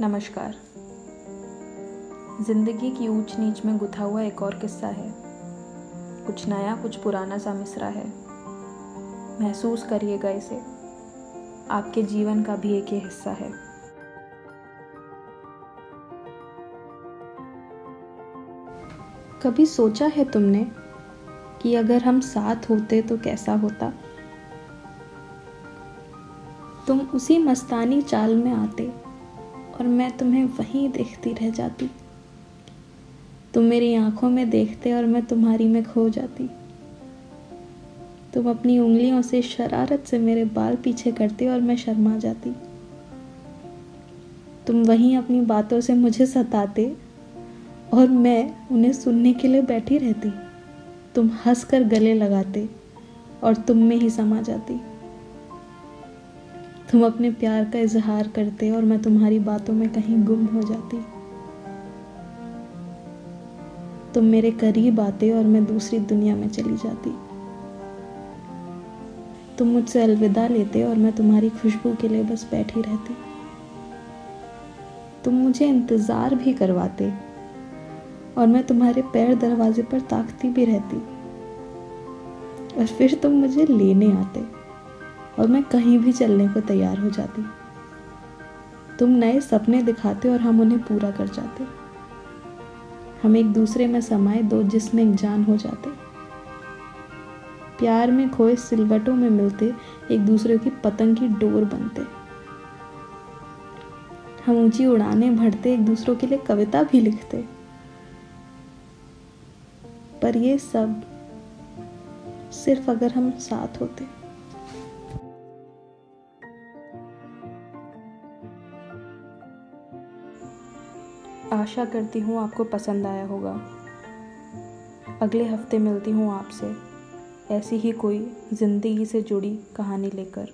नमस्कार। ज़िंदगी की ऊंच नीच में गुथा हुआ एक और किस्सा है। कुछ नया, कुछ पुराना सा मिसरा है। महसूस करिएगा इसे। आपके जीवन का भी एक ये हिस्सा है। कभी सोचा है तुमने कि अगर हम साथ होते तो कैसा होता? तुम उसी मस्तानी चाल में आते। और मैं तुम्हें वहीं देखती रह जाती। तुम मेरी आँखों में देखते और मैं तुम्हारी में खो जाती। तुम अपनी उंगलियों से शरारत से मेरे बाल पीछे करते और मैं शर्मा जाती। तुम वहीं अपनी बातों से मुझे सताते और मैं उन्हें सुनने के लिए बैठी रहती। तुम हंसकर गले लगाते और तुम में ही समा जाती। तुम अपने प्यार का इजहार करते और मैं तुम्हारी बातों में कहीं गुम हो जाती। तुम मेरे करीब आते और मैं दूसरी दुनिया में चली जाती। तुम मुझसे अलविदा लेते और मैं तुम्हारी खुशबू के लिए बस बैठी रहती। तुम मुझे इंतज़ार भी करवाते और मैं तुम्हारे पैर दरवाजे पर ताकती भी रहती। और फिर तुम मुझे लेने आते। और मैं कहीं भी चलने को तैयार हो जाती। तुम नए सपने दिखाते और हम उन्हें पूरा कर जाते। हम एक दूसरे में समाये दो जिसमें एक जान हो जाते। प्यार में खोए सिलवटों में मिलते, एक दूसरे की पतंग की डोर बनते। हम ऊँची उड़ाने भरते, एक दूसरों के लिए कविता भी लिखते। पर ये सब सिर्फ़ अगर हम साथ होते। आशा करती हूँ आपको पसंद आया होगा। अगले हफ़्ते मिलती हूँ आपसे, ऐसी ही कोई ज़िंदगी से जुड़ी कहानी लेकर।